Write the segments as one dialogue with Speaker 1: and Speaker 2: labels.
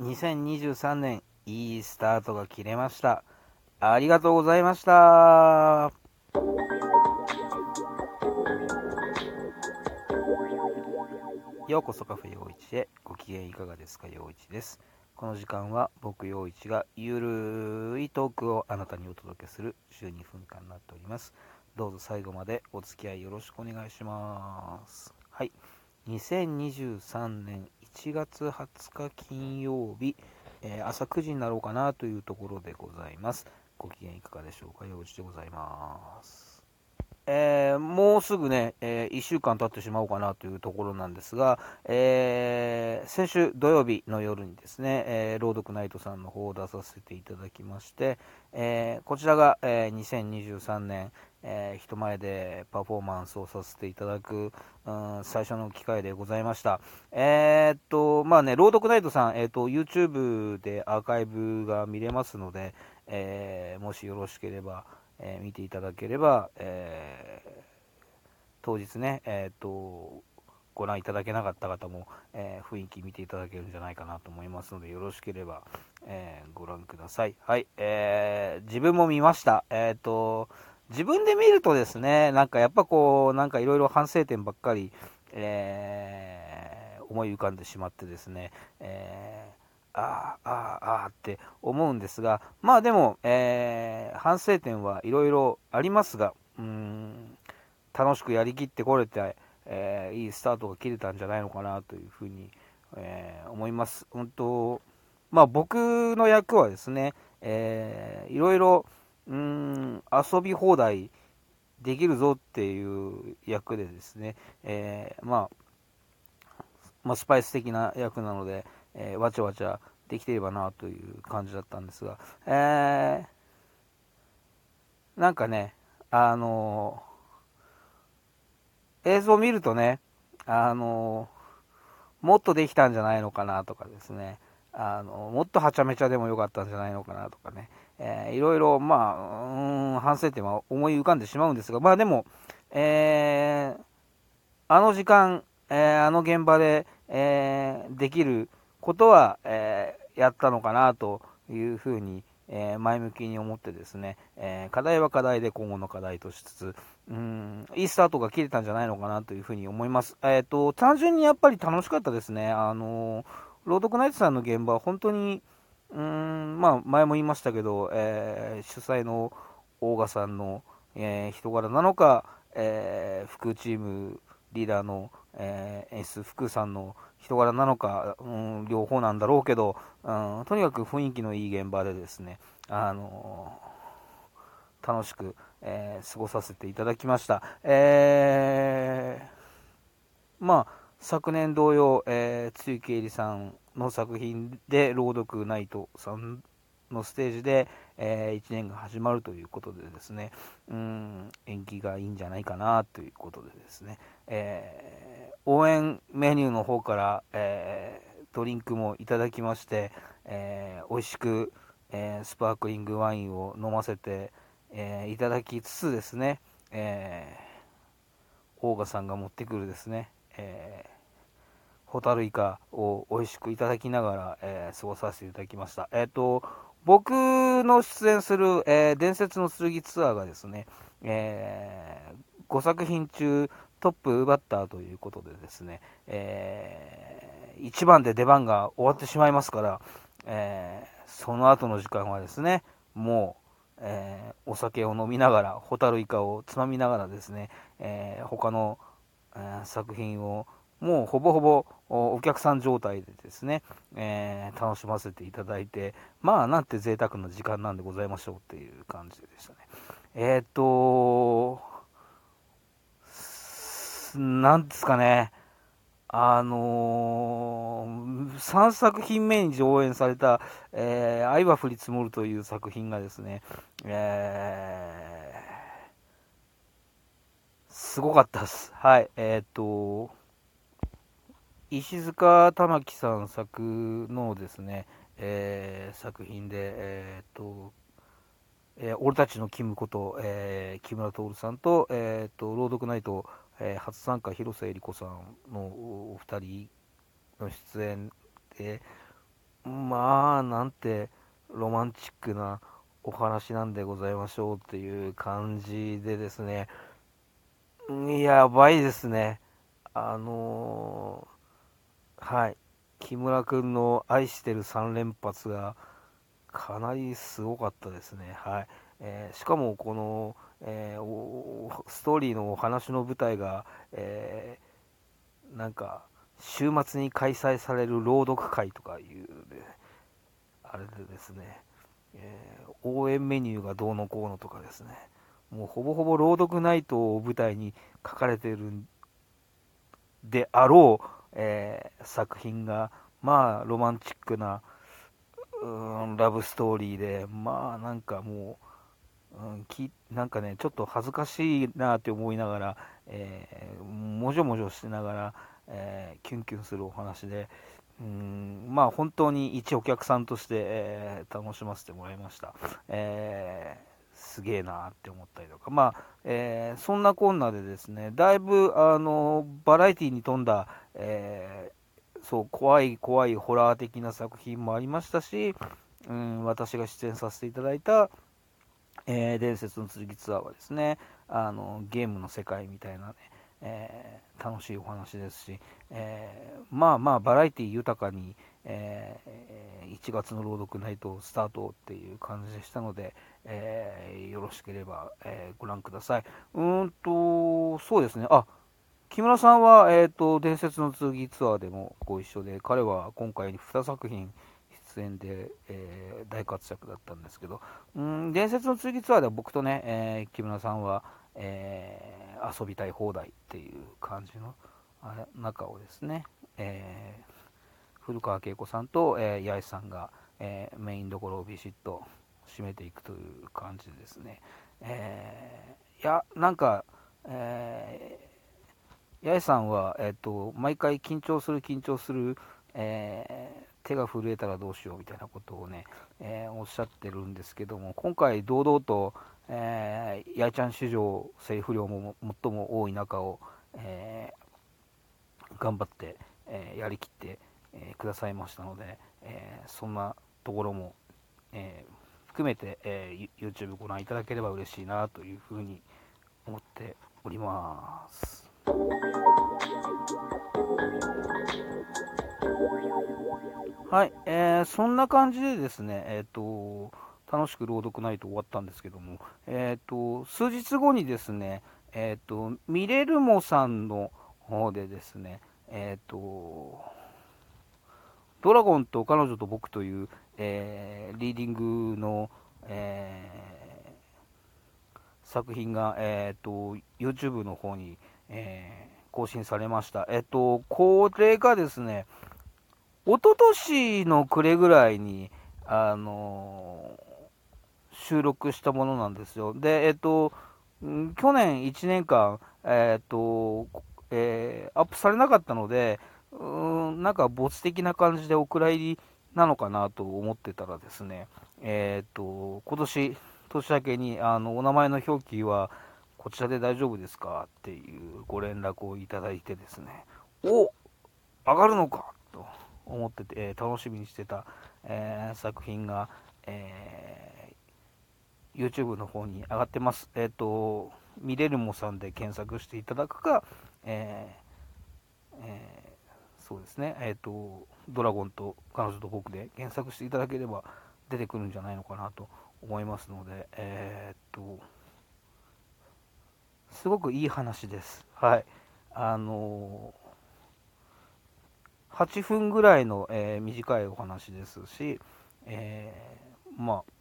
Speaker 1: 2023年いいスタートが切れました。ありがとうございました。ようこそカフェ陽一へ。ご機嫌いかがですか？陽一です。この時間は僕陽一がゆるいトークをあなたにお届けする12分間になっております。どうぞ最後までお付き合いよろしくお願いします。はい。2023年1月20日金曜日、えー、朝9時になろうかなというところでございます。ご機嫌いかがでしょうか？用事でございます。えー、もうすぐね、えー、1週間経ってしまおうかなというところなんですが、えー、先週土曜日の夜にですね、え朗読ナイトさんの方を出させていただきまして、えこちらが、え2023年、え人前でパフォーマンスをさせていただく、うん、最初の機会でございました。え、っと、まあね、朗読ナイトさん、え、っと、YouTube でアーカイブが見れますので、えもしよろしければ、え、見ていただければ、え、当日ね、えーと、ご覧いただけなかった方も、えー、雰囲気見ていただけるんじゃないかなと思いますので、よろしければ、えご覧ください。はい、えー自分も見ました。えっ、と、自分で見るとですね、なんかやっぱこう、なんかいろいろ反省点ばっかり、え思い浮かんでしまってですね、えああ、ああ、ああって思うんですが、まあでも、えー、反省点はいろいろありますが、うん、楽しくやりきってこれて、えー、いいスタートが切れたんじゃないのかなというふうに、えー、思います。本当まあ僕の役はですね、えー、いろいろ、うん、遊び放題できるぞっていう役でですね、えー、まあ、まあ、スパイス的な役なので、えー、わちゃわちゃできていればなという感じだったんですが、えー、なんかね、あのー、映像を見るとね、あの、もっとできたんじゃないのかなとかですね、あのもっとはちゃめちゃでもよかったんじゃないのかなとかね、えー、いろいろ、まあ、うん、反省点は思い浮かんでしまうんですが、まあでも、えー、あの時間、えー、あの現場で、えー、できることは、え、やったのかなというふうに、えー、前向きに思ってですね、えー、課題は課題で今後の課題としつつ、うん、いいスタートが切れたんじゃないのかなというふうに思います。えっ、と、単純にやっぱり楽しかったですね。あの朗読ナイトさんの現場は本当に、うん、まあ、前も言いましたけど、え主催の大賀さんの、え人柄なのか、え副チームリーダーの、えー、演出福さんの人柄なのか、うん、両方なんだろうけど、うん、とにかく雰囲気のいい現場でですね、あのー、楽しく、えー、過ごさせていただきました。えー、まあ、昨年同様、えー、露木恵里さんの作品で朗読ナイトさんのステージで、え、1年が始まるということでですね、うん、延期がいいんじゃないかなということでですね、えー応援メニューの方から、えー、ドリンクもいただきまして、えー、美味しく、えー、スパークリングワインを飲ませて、えいただきつつですね、えー、オーガさんが持ってくるですね、えホタルイカを美味しくいただきながら、え過ごさせていただきました。えっ、と、僕の出演する、え伝説の剣ツアーがですね、え5作品中トップ奪ったということでですね、えー、1番で出番が終わってしまいますから、えー、その後の時間はですね、もう、えー、お酒を飲みながら、ホタルイカをつまみながらですね、えー、他の、えー、作品をもうほぼほぼお客さん状態でですね、えー、楽しませていただいて、まあなんて贅沢な時間なんでございましょうっていう感じでしたね。えっ、となんですかね、あのー、3作品目に上演された、えー、愛は降り積もるという作品がですね、えー、すごかったです。はい、えっ、と、石塚玉樹さん作のですね、えー、作品で、えっ、と、えー、俺たちのキムこと、えー、木村徹さんと、えーと、朗読ナイト、えー、初参加広瀬えり子さんのお二人の出演でまあ、なんてロマンチックなお話なんでございましょうっていう感じでですね、やばいですね。あのー、はい。木村君の愛してる3連発がかなりすごかったですね。はい。えー、しかもこの、えー、ストーリーのお話の舞台が、えー、なんか週末に開催される朗読会とかいう、ね、あれでですね、え応援メニューがどうのこうのとかですね、もうほぼほぼ朗読ナイトを舞台に書かれているであろう、えー、作品が、まあ、ロマンチックな、うん、ラブストーリーで、まあ、なんかもう、うん、きなんかね、ちょっと恥ずかしいなって思いながら、えー、もじょもじょしながら、えー、キュンキュンするお話で、うんまあ、本当に一お客さんとして、えー、楽しませてもらいました。えーすげえなって思ったりとか、まあえー、そんなこんなでですねだいぶあのバラエティに富んだ、えー、そう怖い怖いホラー的な作品もありましたし、うん、私が出演させていただいた、えー、伝説の剣ツアーはですねあのゲームの世界みたいなね、えー、楽しいお話ですし、えー、まあまあバラエティ豊かに、えー、1月の朗読ナイトスタートっていう感じでしたので、えよろしければ、えご覧ください。うーんと、そうですね、あ木村さんは、えーと、伝説の剣ツアーでもご一緒で、彼は今回2作品出演で、え大活躍だったんですけど、うん伝説の剣ツアーでは僕とね、え木村さんは、え遊びたい放題っていう感じの中をですね、えー、古川恵子さんと、えー、八重さんが、えー、メインどころをビシッと締めていくという感じですね。えー、いや、なんか、えー、八重さんは、えーと、毎回緊張する緊張する、えー、手が震えたらどうしようみたいなことをね、えー、おっしゃってるんですけども、今回堂々と、えー、八重ちゃん史上セリフ量も最も多い中を、えー、頑張って、え、やりきって、え、くださいましたので、え、そんなところも、え、含めて、え、YouTube ご覧いただければ嬉しいなというふうに思っております。はい、えー、そんな感じでですね、えっ、ー、と、楽しく朗読ナイト終わったんですけども、えっ、ー、と、数日後にですね、えっ、と、ミレルモさんの方でですね、えっ、と、ドラゴンと彼女と僕という、えリーディングの、え作品が、えっ、と、YouTube の方に、えー更新されました。えっ、と、これがですね、一昨年の暮れぐらいに、あの、収録したものなんですよ。で、えっと、去年1年間、えっと、えー、アップされなかったので、うん、なんか没的な感じでお蔵入りなのかなと思ってたらですね、えっと、今年、年明けに、あの、お名前の表記は、こちらで大丈夫ですかっていうご連絡をいただいてですね、お上がるのか。思ってて、えー、楽しみにしてた、えー、作品が、えー、YouTube の方に上がってます。えっ、と、見れるもさんで検索していただくか、ええそうですね、えっ、と、ドラゴンと彼女と僕で検索していただければ出てくるんじゃないのかなと思いますので、えっと、すごくいい話です。はい。あの8分ぐらいの、えー、短いお話ですし、えー、まあ、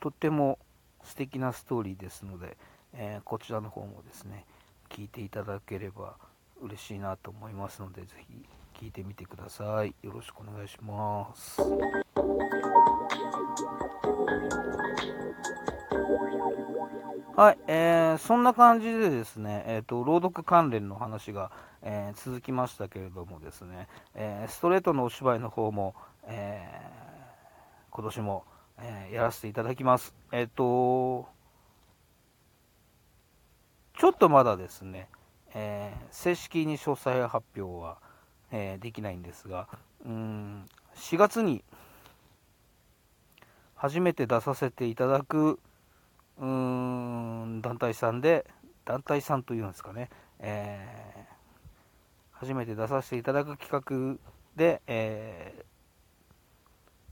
Speaker 1: とっても素敵なストーリーですので、えー、こちらの方もですね、聞いていただければ嬉しいなと思いますので、ぜひ聞いてみてください。よろしくお願いします。はい、えー、そんな感じでですね、えーと、朗読関連の話が、えー、続きましたけれどもですね、えー、ストレートのお芝居の方も、えー、今年も、えやらせていただきます。えっ、と、ちょっとまだですね、え正式に詳細発表は、えできないんですが、うん4月に初めて出させていただくうーん団体さんで団体さんというんですかね、えー、初めて出させていただく企画で、え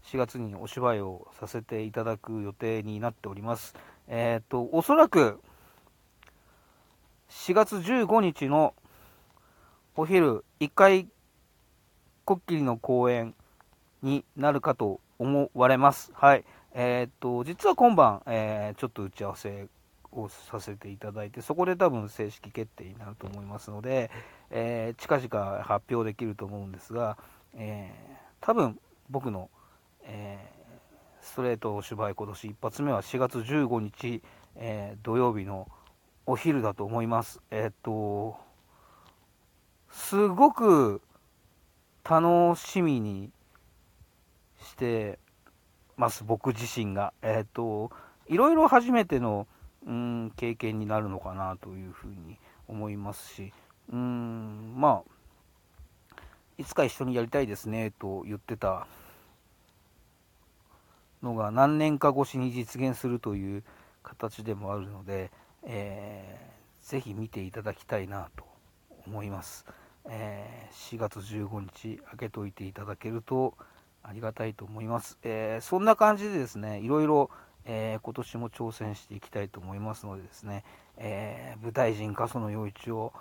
Speaker 1: ー、4月にお芝居をさせていただく予定になっております。えっ、ー、と、おそらく4月15日のお昼1回こっきりの公演になるかと思われます。はい。えー、っと、実は今晩、えー、ちょっと打ち合わせをさせていただいて、そこで多分正式決定になると思いますので、えー、近々発表できると思うんですが、え多分僕の、えストレート芝居今年一発目は4月15日、え土曜日のお昼だと思います。えっと、すごく楽しみにしてます、僕自身が。えっ、と、いろいろ初めての、うん、経験になるのかなというふうに思いますし、うん、まあ、いつか一緒にやりたいですねと言ってたのが何年か越しに実現するという形でもあるので、えー、ぜひ見ていただきたいなと思います。えー、4月15日開けといていただけるとありがたいと思います。えー、そんな感じでですね、いろいろ、えー、今年も挑戦していきたいと思いますのでですね、え舞台人過疎の陽一を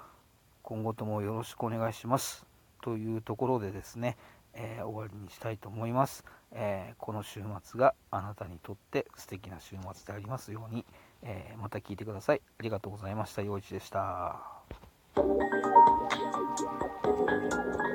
Speaker 1: 今後ともよろしくお願いします。というところでですね、え終わりにしたいと思います、えこの週末があなたにとって素敵な週末でありますように、えまた聞いてください。ありがとうございました。陽一でした。Thank you.